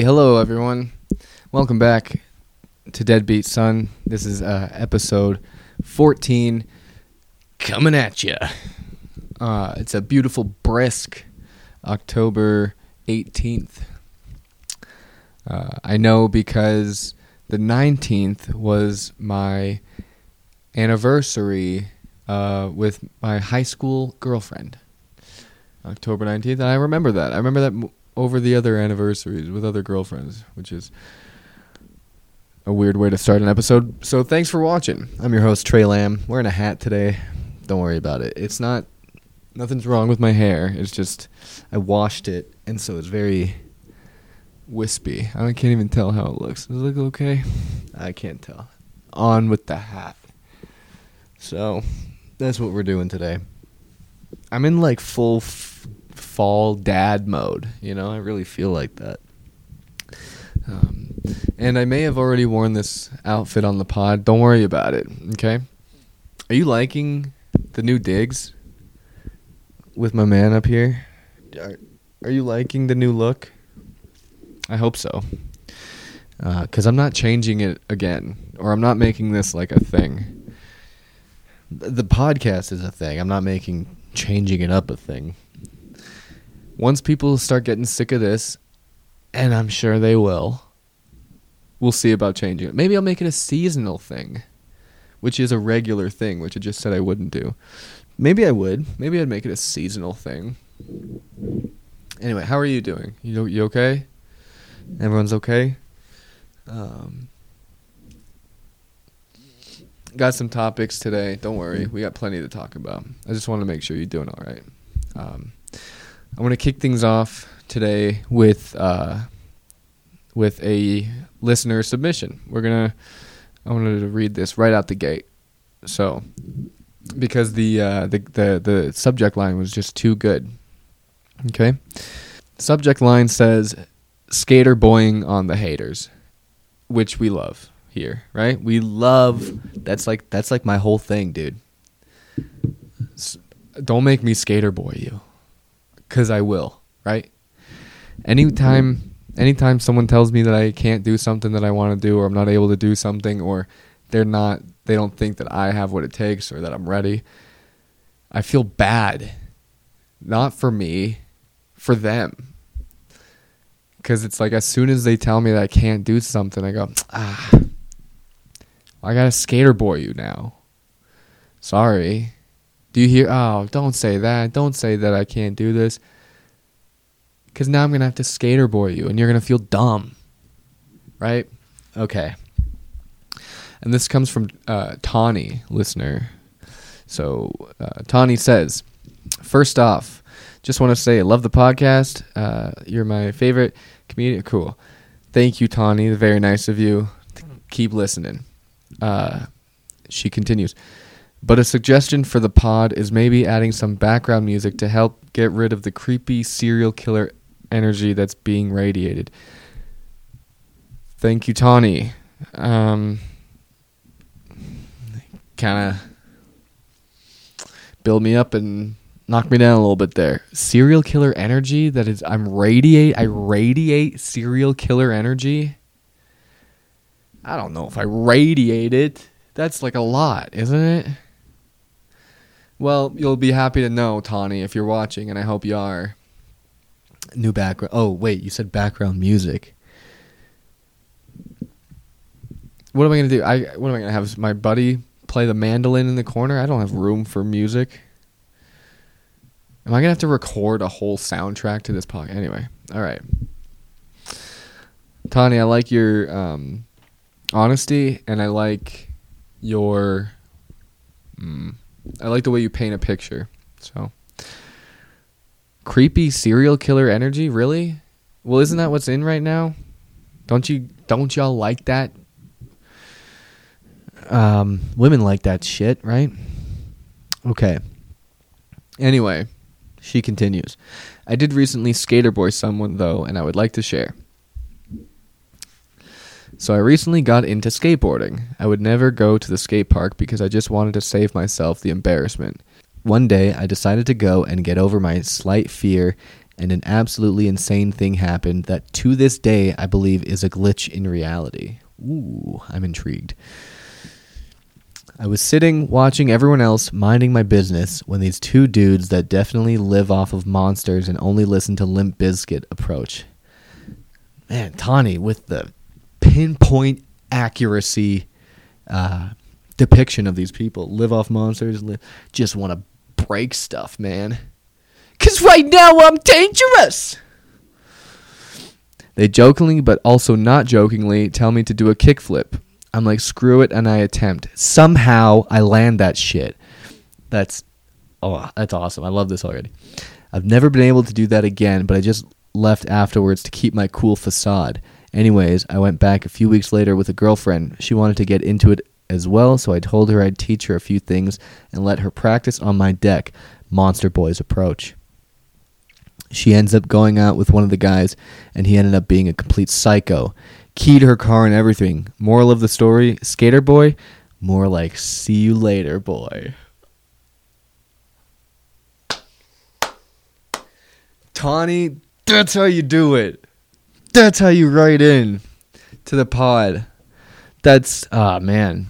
Hello everyone. Welcome back to Deadbeat Son. This is uh, episode 14 coming at you. Uh, it's a beautiful, brisk October 18th. Uh, I know because the 19th was my anniversary uh, with my high school girlfriend. October 19th. And I remember that. I remember that over the other anniversaries with other girlfriends, which is a weird way to start an episode. So thanks for watching. I'm your host, Tré Lamb. Wearing a hat today. Don't worry about it. It's not, nothing's wrong with my hair. It's just, I washed it, and so it's very wispy. I can't even tell how it looks. Does it look okay? I can't tell. On with the hat. So, that's what we're doing today. I'm in like full fall dad mode. You know, I really feel like that. Um, and I may have already worn this outfit on the pod. Don't worry about it. Okay. Are you liking the new digs with my man up here? Are, are you liking the new look? I hope so. Because I'm not changing it again, or I'm not making this like a thing. The podcast is a thing. I'm not making changing it up a thing. Once people start getting sick of this, and I'm sure they will, we'll see about changing it. Maybe I'll make it a seasonal thing, which is a regular thing, which I just said I wouldn't do. Maybe I would. Maybe I'd make it a seasonal thing. Anyway, how are you doing? You you okay? Everyone's okay. Um, got some topics today. Don't worry, we got plenty to talk about. I just want to make sure you're doing all right. Um, I want to kick things off today with uh, with a listener submission. We're gonna. I wanted to read this right out the gate. So, because the uh, the the the subject line was just too good. Okay. Subject line says skater boying on the haters, which we love here, right? We love that's like that's like my whole thing, dude. S- Don't make me skater boy you, cause I will, right? Anytime, anytime someone tells me that I can't do something that I want to do, or I'm not able to do something, or they're not, they don't think that I have what it takes, or that I'm ready, I feel bad. Not for me, for them because it's like as soon as they tell me that I can't do something, I go, ah, I gotta skater boy you now. Sorry. Do you hear? Oh, don't say that. Don't say that I can't do this. Because now I'm gonna have to skater boy you, and you're gonna feel dumb, right? Okay. And this comes from uh, Tawny, listener. So uh, Tawny says, first off, just want to say I love the podcast. Uh, you're my favorite comedian. Cool. Thank you, Tawny. Very nice of you. Keep listening. Uh, she continues. But a suggestion for the pod is maybe adding some background music to help get rid of the creepy serial killer energy that's being radiated. Thank you, Tawny. Um, kind of build me up and knock me down a little bit there. Serial killer energy that is I'm radiate I radiate serial killer energy. I don't know if I radiate it. That's like a lot, isn't it? Well, you'll be happy to know, Tawny, if you're watching, and I hope you are. New background. Oh, wait, you said background music. What am I gonna do? I what am I gonna have my buddy play the mandolin in the corner? I don't have room for music. Am I gonna have to record a whole soundtrack to this podcast? Anyway, all right. Tawny, I like your um, honesty, and I like your. Mm, I like the way you paint a picture. So, creepy serial killer energy, really? Well, isn't that what's in right now? Don't you? Don't y'all like that? Um, women like that shit, right? Okay. Anyway, she continues. I did recently skater boy someone though, and I would like to share. So I recently got into skateboarding. I would never go to the skate park because I just wanted to save myself the embarrassment. One day I decided to go and get over my slight fear and an absolutely insane thing happened that to this day I believe is a glitch in reality. Ooh, I'm intrigued. I was sitting watching everyone else minding my business when these two dudes that definitely live off of monsters and only listen to Limp Bizkit approach. Man, Tawny with the pinpoint accuracy uh, depiction of these people live off monsters, just want to break stuff, man. Cause right now I'm dangerous. They jokingly, but also not jokingly, tell me to do a kickflip. I'm like, screw it, and I attempt. Somehow I land that shit. That's oh, that's awesome. I love this already. I've never been able to do that again, but I just left afterwards to keep my cool facade. Anyways, I went back a few weeks later with a girlfriend. She wanted to get into it as well, so I told her I'd teach her a few things and let her practice on my deck Monster Boy's approach. She ends up going out with one of the guys, and he ended up being a complete psycho keyed her car and everything. Moral of the story Skater Boy, more like see you later, boy. Tawny, that's how you do it. That's how you write in to the pod. That's ah oh, man.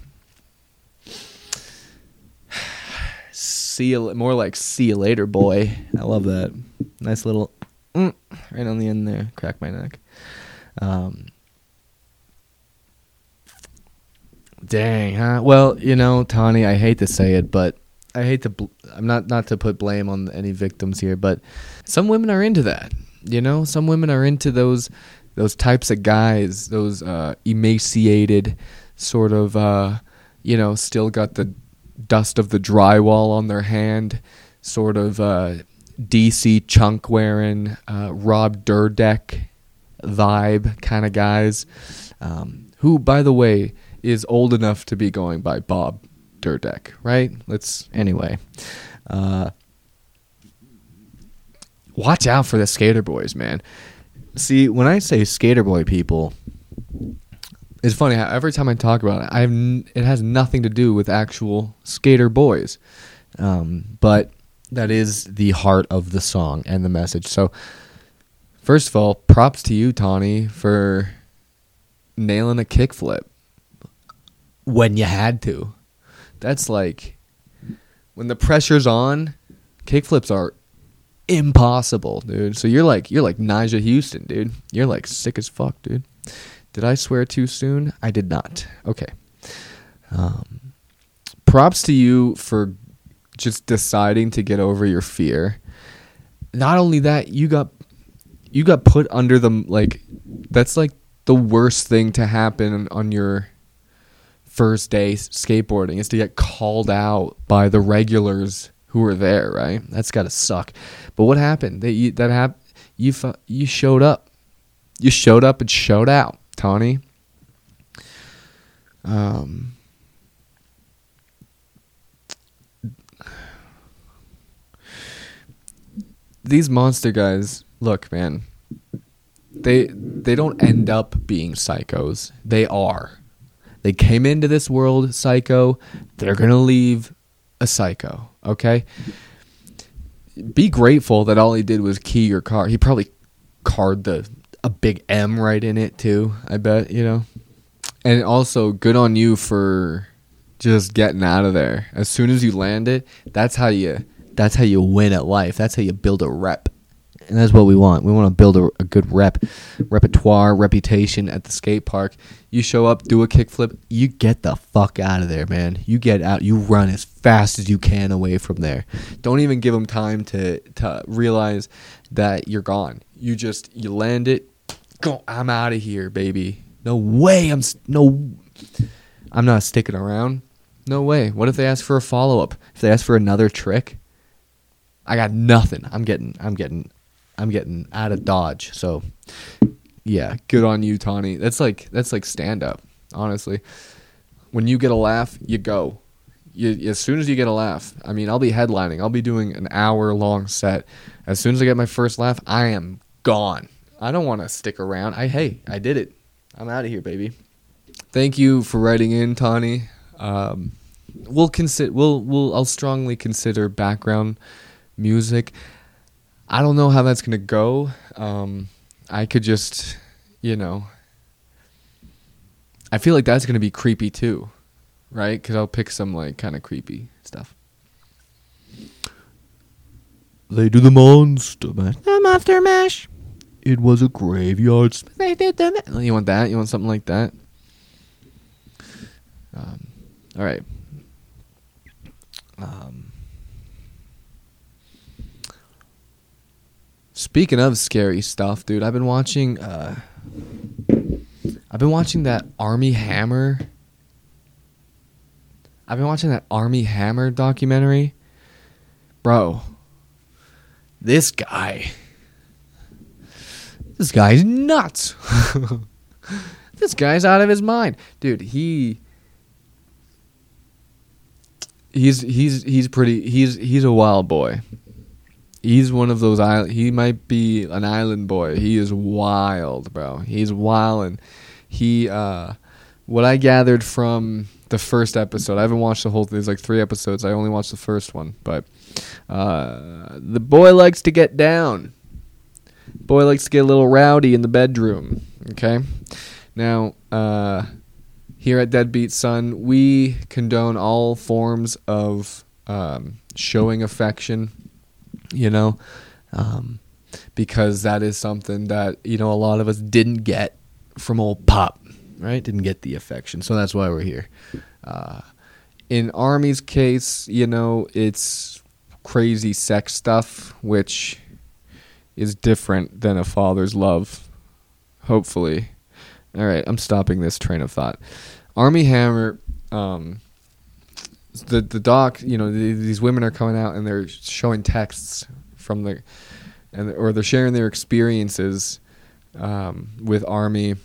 See you more like see you later, boy. I love that. Nice little mm, right on the end there. Crack my neck. Um, Dang, huh? Well, you know, Tawny, I hate to say it, but I hate to. Bl- I'm not not to put blame on any victims here, but some women are into that. You know, some women are into those those types of guys, those uh, emaciated, sort of, uh, you know, still got the dust of the drywall on their hand, sort of uh, DC chunk wearing, uh, Rob Dyrdek vibe kind of guys. Um, who, by the way, is old enough to be going by Bob Dyrdek, right? Let's anyway. Uh, watch out for the skater boys, man. See, when I say skater boy people, it's funny. How Every time I talk about it, I have n- it has nothing to do with actual skater boys, um, but that is the heart of the song and the message. So, first of all, props to you, Tawny, for nailing a kickflip when you had to. That's like when the pressure's on, kickflips are impossible, dude. So you're like you're like Nyjah Huston, dude. You're like sick as fuck, dude. Did I swear too soon? I did not. Okay. Um, props to you for just deciding to get over your fear. Not only that, you got you got put under the like that's like the worst thing to happen on your first day skateboarding is to get called out by the regulars who were there, right? That's got to suck. But what happened? That you, that hap- you you showed up. You showed up and showed out, Tawny. Um These monster guys, look, man. They they don't end up being psychos. They are they came into this world psycho. They're going to leave a psycho, okay? Be grateful that all he did was key your car. He probably carved the a big M right in it too, I bet, you know. And also good on you for just getting out of there. As soon as you land it, that's how you that's how you win at life. That's how you build a rep and that's what we want. We want to build a, a, good rep, repertoire, reputation at the skate park. You show up, do a kickflip, you get the fuck out of there, man. You get out, you run as fast as you can away from there. Don't even give them time to to realize that you're gone. You just you land it, go. I'm out of here, baby. No way. I'm no. I'm not sticking around. No way. What if they ask for a follow up? If they ask for another trick, I got nothing. I'm getting. I'm getting I'm getting out of Dodge. So yeah, good on you, Tawny. That's like that's like stand up, honestly. When you get a laugh, you go. You, as soon as you get a laugh, I mean, I'll be headlining. I'll be doing an hour long set. As soon as I get my first laugh, I am gone. I don't want to stick around. I hey, I did it. I'm out of here, baby. Thank you for writing in, Tawny. Um, we'll consider. We'll we'll. I'll strongly consider background music. I don't know how that's gonna go. Um, I could just, you know, I feel like that's gonna be creepy too, right? Because I'll pick some like kind of creepy stuff. They do the monster mash. The monster mash. It was a graveyard. They did the. Ma- you want that? You want something like that? Um, all right. Um, speaking of scary stuff, dude, I've been watching. Uh, I've been watching that Armie Hammer. I've been watching that Armie Hammer documentary, bro. This guy. This guy's nuts. this guy's out of his mind, dude. He he's he's he's pretty he's he's a wild boy. He's one of those island. He might be an island boy. He is wild, bro. He's wild, and he. uh What I gathered from the first episode, I haven't watched the whole. Thing. There's like three episodes. I only watched the first one, but uh the boy likes to get down. Boy likes to get a little rowdy in the bedroom. Okay, now. uh here at Deadbeat Son, we condone all forms of um, showing affection, you know, um, because that is something that, you know, a lot of us didn't get from old Pop, right? Didn't get the affection. So that's why we're here. Uh, in Armie's case, you know, it's crazy sex stuff, which is different than a father's love, hopefully. All right, I'm stopping this train of thought. Armie Hammer, um, the the doc, you know, the, these women are coming out and they're showing texts from the, and or they're sharing their experiences um, with Armie.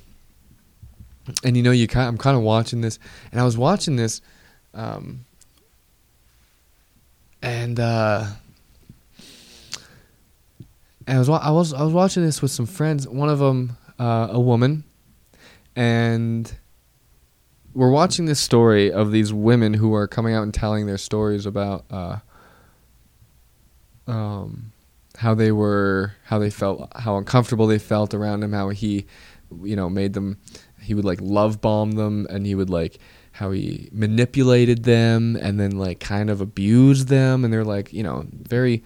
And you know, you kind, I'm kind of watching this, and I was watching this, um, and uh, and I was I was I was watching this with some friends. One of them, uh, a woman, and we're watching this story of these women who are coming out and telling their stories about uh, um, how they were, how they felt, how uncomfortable they felt around him, how he, you know, made them, he would like love bomb them, and he would like how he manipulated them, and then like kind of abused them, and they're like, you know, very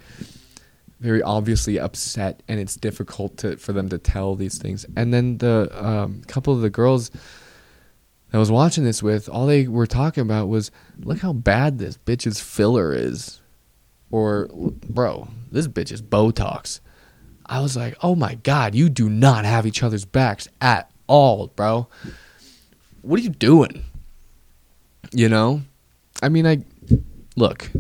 very obviously upset and it's difficult to for them to tell these things. And then the um, couple of the girls I was watching this with all they were talking about was look how bad this bitch's filler is. Or bro this bitch is botox. I was like oh my god you do not have each other's backs at all bro. What are you doing? You know? I mean i look.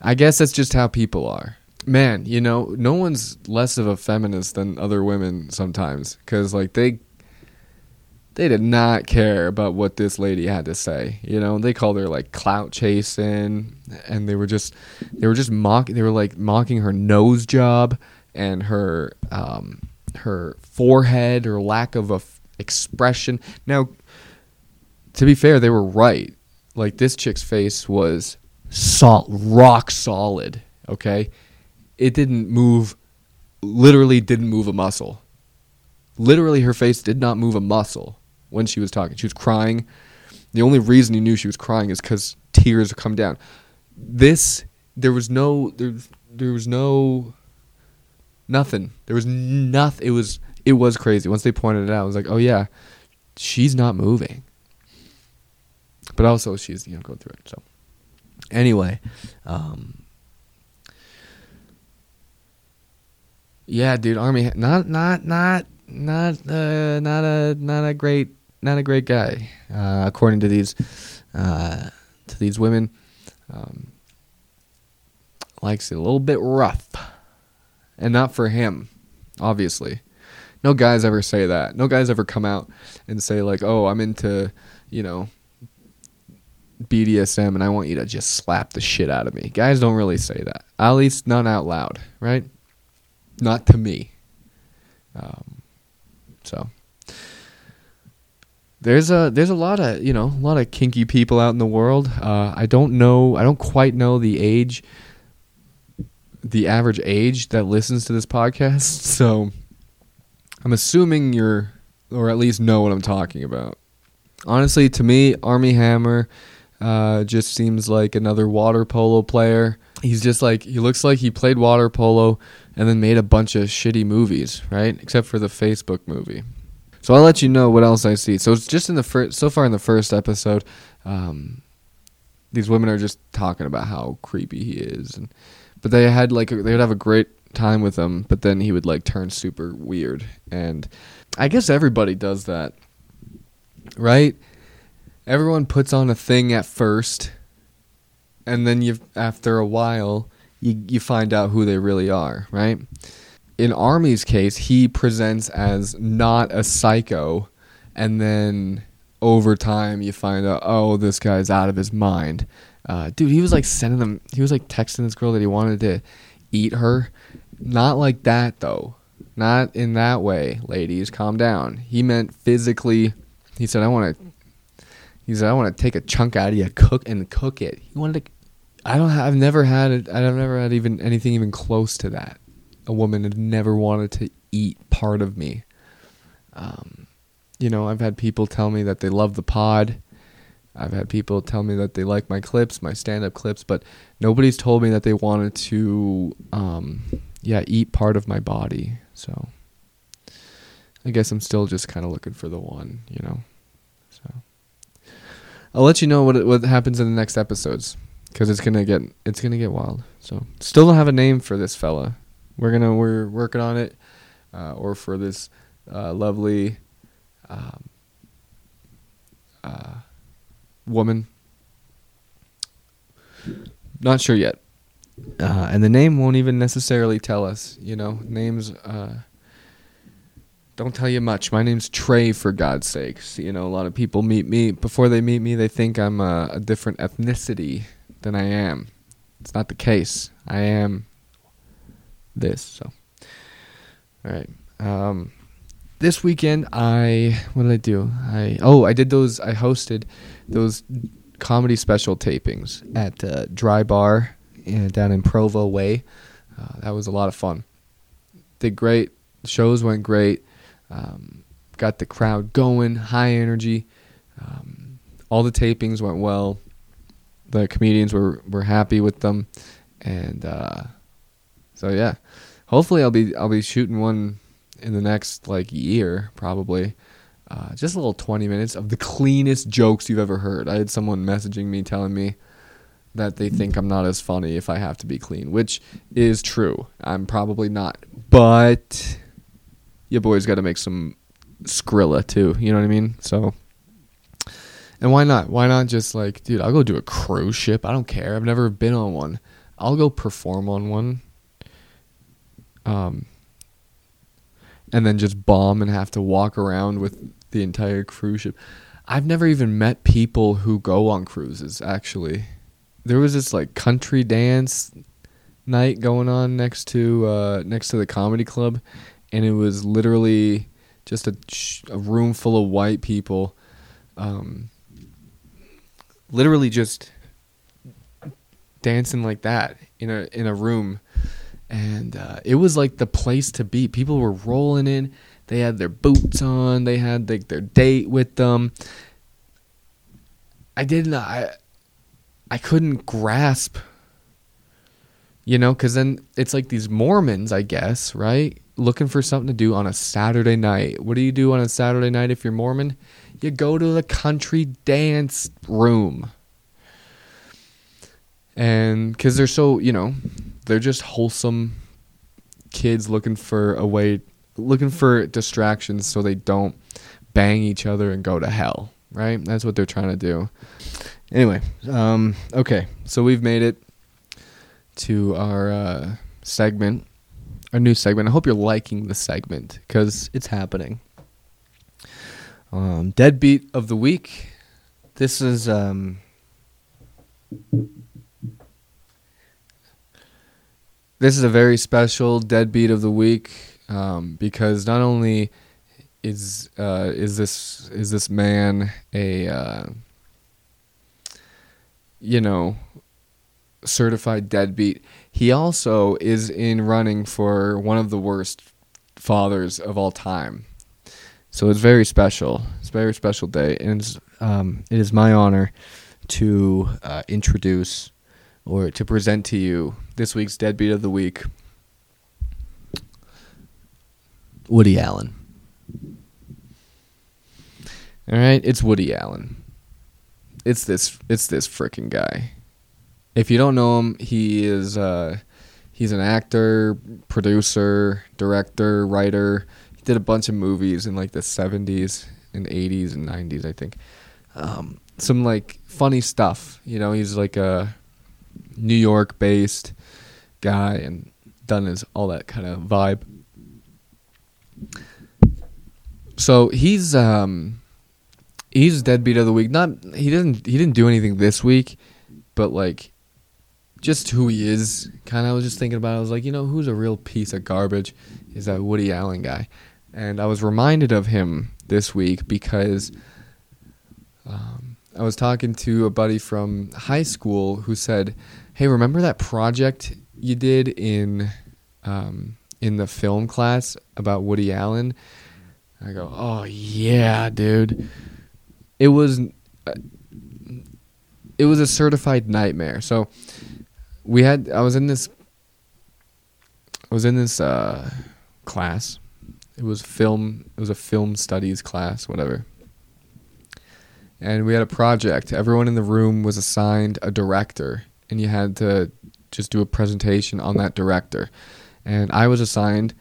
I guess that's just how people are. Man, you know, no one's less of a feminist than other women sometimes cuz like they they did not care about what this lady had to say. You know, they called her like clout chasing and they were just they were just mock they were like mocking her nose job and her um her forehead or lack of a f- expression. Now to be fair, they were right. Like this chick's face was salt rock solid okay it didn't move literally didn't move a muscle literally her face did not move a muscle when she was talking. She was crying. The only reason you knew she was crying is because tears come down. This there was no there, there was no nothing. There was nothing it was it was crazy. Once they pointed it out i was like oh yeah she's not moving. But also she's you know going through it so. Anyway um yeah dude Armie not not not not uh not a not a great not a great guy uh according to these uh to these women um likes it a little bit rough and not for him obviously no guys ever say that no guys ever come out and say like oh i'm into you know BDSM and I want you to just slap the shit out of me. Guys don't really say that. At least not out loud, right? Not to me. Um, so there's a there's a lot of you know a lot of kinky people out in the world. Uh, I don't know. I don't quite know the age the average age that listens to this podcast. So I'm assuming you're, or at least know what I'm talking about. Honestly, to me, Armie Hammer uh, just seems like another water polo player. He's just like, he looks like he played water polo and then made a bunch of shitty movies, right? Except for the Facebook movie. So I'll let you know what else I see. So it's just in the first, so far in the first episode, um, these women are just talking about how creepy he is, and but they had like they would have a great time with him, but then he would like turn super weird, and I guess everybody does that, right? Everyone puts on a thing at first, and then you after a while you you find out who they really are, right? In Armie's case, he presents as not a psycho, and then over time you find out, oh, this guy's out of his mind. Uh, dude, he was like sending them. He was like texting this girl that he wanted to eat her. Not like that though. Not in that way, ladies. Calm down. He meant physically. He said, "I want to." He said, "I want to take a chunk out of you, cook and cook it." He wanted to. I don't. Have, I've never had. it. I've never had even anything even close to that. A woman had never wanted to eat part of me. Um, you know, I've had people tell me that they love the pod. I've had people tell me that they like my clips, my stand-up clips, but nobody's told me that they wanted to, um, yeah, eat part of my body. So I guess I'm still just kind of looking for the one, you know. I'll let you know what what happens in the next episodes because it's gonna get it's gonna get wild. So still don't have a name for this fella. We're gonna we're working on it, uh, or for this uh, lovely um, uh, woman. Not sure yet. Uh, and the name won't even necessarily tell us. You know, names uh, don't tell you much. My name's Tré, for God's sakes. You know, a lot of people meet me before they meet me. They think I'm a, a different ethnicity than I am. It's not the case. I am this. So, all right. Um, this weekend I what did I do? I oh I did those I hosted those comedy special tapings at uh, Dry Bar uh, down in Provo Way. Uh, that was a lot of fun. Did great. shows went great. Um, got the crowd going, high energy. Um, all the tapings went well. The comedians were were happy with them, and uh, so yeah. Hopefully, I'll be I'll be shooting one in the next like year probably. Uh, just a little 20 minutes of the cleanest jokes you've ever heard. I had someone messaging me telling me that they think I'm not as funny if I have to be clean, which is true. I'm probably not, but your boy's got to make some Skrilla too. You know what I mean? So, and why not? Why not just like, dude, I'll go do a cruise ship. I don't care. I've never been on one. I'll go perform on one. Um, and then just bomb and have to walk around with the entire cruise ship. I've never even met people who go on cruises actually. There was this like country dance night going on next to uh, next to the comedy club and it was literally just a, a room full of white people um, literally just dancing like that in a in a room and uh, it was like the place to be. People were rolling in. They had their boots on. They had like their date with them. I didn't. I I couldn't grasp. You know, because then it's like these Mormons, I guess, right? Looking for something to do on a Saturday night. What do you do on a Saturday night if you're Mormon? You go to the country dance room. And because they're so, you know, they're just wholesome kids looking for a way looking for distractions so they don't bang each other and go to hell right that's what they're trying to do anyway um, okay so we've made it to our uh, segment our new segment. I hope you're liking the segment because it's happening. Um, deadbeat of the week. This is um, this is a very special deadbeat of the week um, because not only is uh, is this is this man a uh, you know certified deadbeat, he also is in running for one of the worst fathers of all time. So it's very special. It's a very special day, and it's, um, it is my honor to uh, introduce or to present to you this week's deadbeat of the week. Woody Allen. All right, it's Woody Allen. It's this it's this freaking guy. If you don't know him, he is uh he's an actor, producer, director, writer. He did a bunch of movies in like the 70s and 80s and 90s, I think. Um some like funny stuff, you know, he's like a New York based guy and done his all that kind of vibe. So he's um he's deadbeat of the week. Not he didn't he didn't do anything this week, but like just who he is. Kind of I was just thinking about. It. I was like, you know, who's a real piece of garbage is that Woody Allen guy, and I was reminded of him this week because um, I was talking to a buddy from high school who said, "Hey, remember that project you did in um, in the film class about Woody Allen?" I go, "Oh yeah, dude." It was uh, it was a certified nightmare. So we had I was in this I was in this uh, class. It was film it was a film studies class, whatever and we had a project. Everyone in the room was assigned a director, and you had to just do a presentation on that director. And I was assigned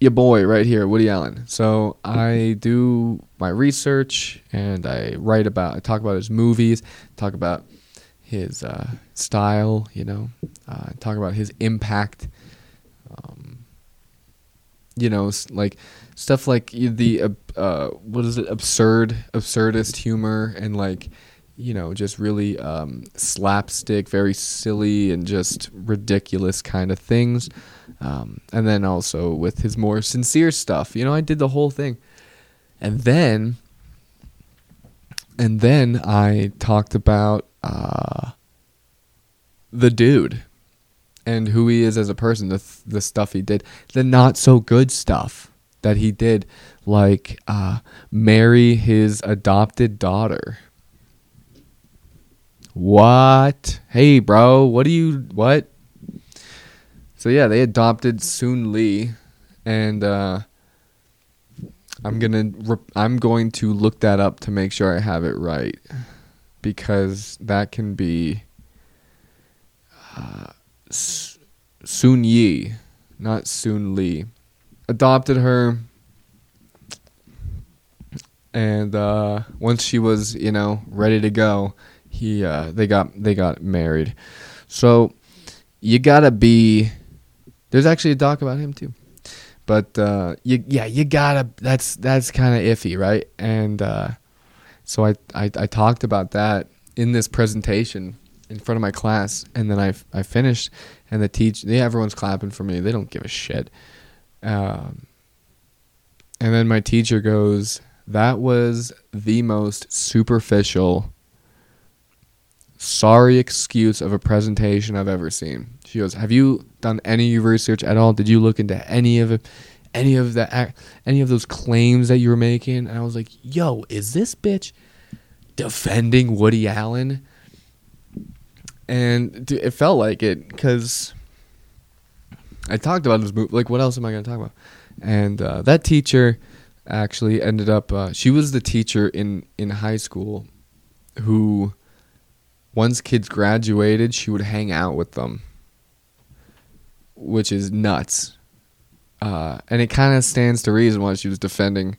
your boy right here, Woody Allen. So I do my research and I write about, I talk about his movies, talk about his uh, style, you know, uh, talk about his impact. Um, you know, like stuff like the uh, what is it absurd absurdist humor and like you know just really um, slapstick very silly and just ridiculous kind of things um, and then also with his more sincere stuff you know i did the whole thing and then and then i talked about uh, the dude and who he is as a person the, the stuff he did the not so good stuff that he did, like uh, marry his adopted daughter. What? Hey, bro, what do you what? So yeah, they adopted Soon Lee, and uh, I'm gonna I'm going to look that up to make sure I have it right, because that can be uh, Soon Yi, not Soon Lee. Adopted her. And uh, once she was you know ready to go he uh, they got they got married. So you gotta be there's actually a doc about him too. But uh, you yeah you gotta that's that's kind of iffy right? And uh, so I, I I talked about that in this presentation in front of my class and then I I finished and the teach yeah everyone's clapping for me they don't give a shit um, and then my teacher goes, That was the most superficial, sorry excuse of a presentation I've ever seen. She goes, Have you done any research at all? Did you look into any of it? Any of the any of those claims that you were making, and I was like, "Yo, is this bitch defending Woody Allen?" And it felt like it because I talked about this movie. Like, what else am I going to talk about? And uh, that teacher actually ended up. Uh, she was the teacher in in high school who, once kids graduated, she would hang out with them, which is nuts. Uh, and it kind of stands to reason why she was defending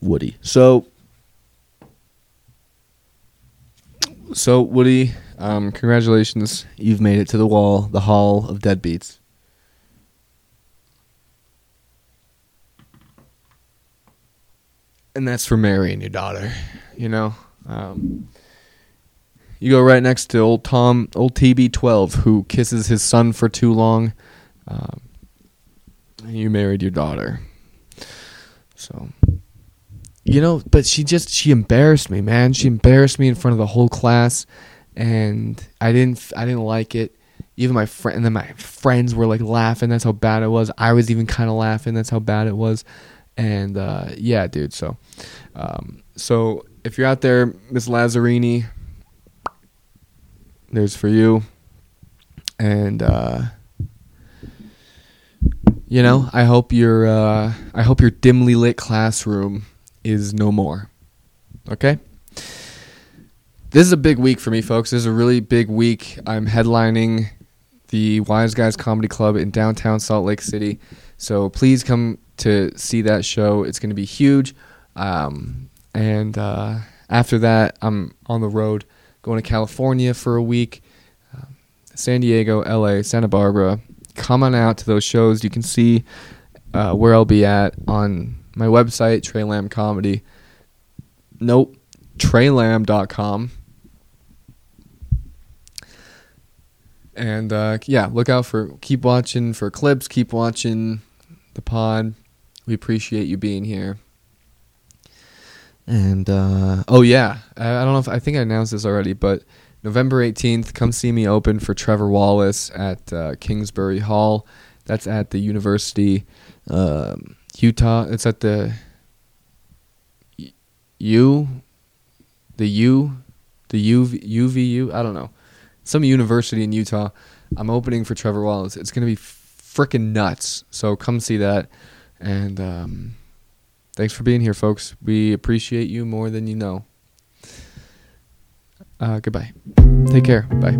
Woody. So, so Woody um, congratulations, you've made it to the wall, the hall of deadbeats. And that's for marrying your daughter, you know. Um, you go right next to old Tom, old TB12, who kisses his son for too long. Um, you married your daughter, so you know. But she just she embarrassed me, man. She embarrassed me in front of the whole class and I didn't I didn't like it. Even my friend and then my friends were like laughing. That's how bad it was. I was even kind of laughing. That's how bad it was. And uh, yeah, dude. So, um, so if you're out there, Miss Lazzarini, there's for you. And uh, you know, I hope your uh, I hope your dimly lit classroom is no more. Okay. This is a big week for me, folks. This is a really big week. I'm headlining the Wiseguys Comedy Club in downtown Salt Lake City. So please come to see that show. It's going to be huge. Um, and uh, after that, I'm on the road going to California for a week, um, San Diego, LA, Santa Barbara. Come on out to those shows. You can see uh, where I'll be at on my website, Tré Lamb Comedy. Nope, trelamb.com. And uh, yeah, look out for, keep watching for clips, keep watching the pod. We appreciate you being here. And uh, oh yeah, I, I don't know if I think I announced this already, but November 18th, come see me open for Trevor Wallace at uh, Kingsbury Hall. That's at the University, um, Utah. It's at the U, the U, the UV, UVU. I don't know, some university in Utah. I'm opening for Trevor Wallace. It's gonna be freaking nuts. So come see that. And um, thanks for being here, folks. We appreciate you more than you know. Uh, goodbye. Take care. Bye.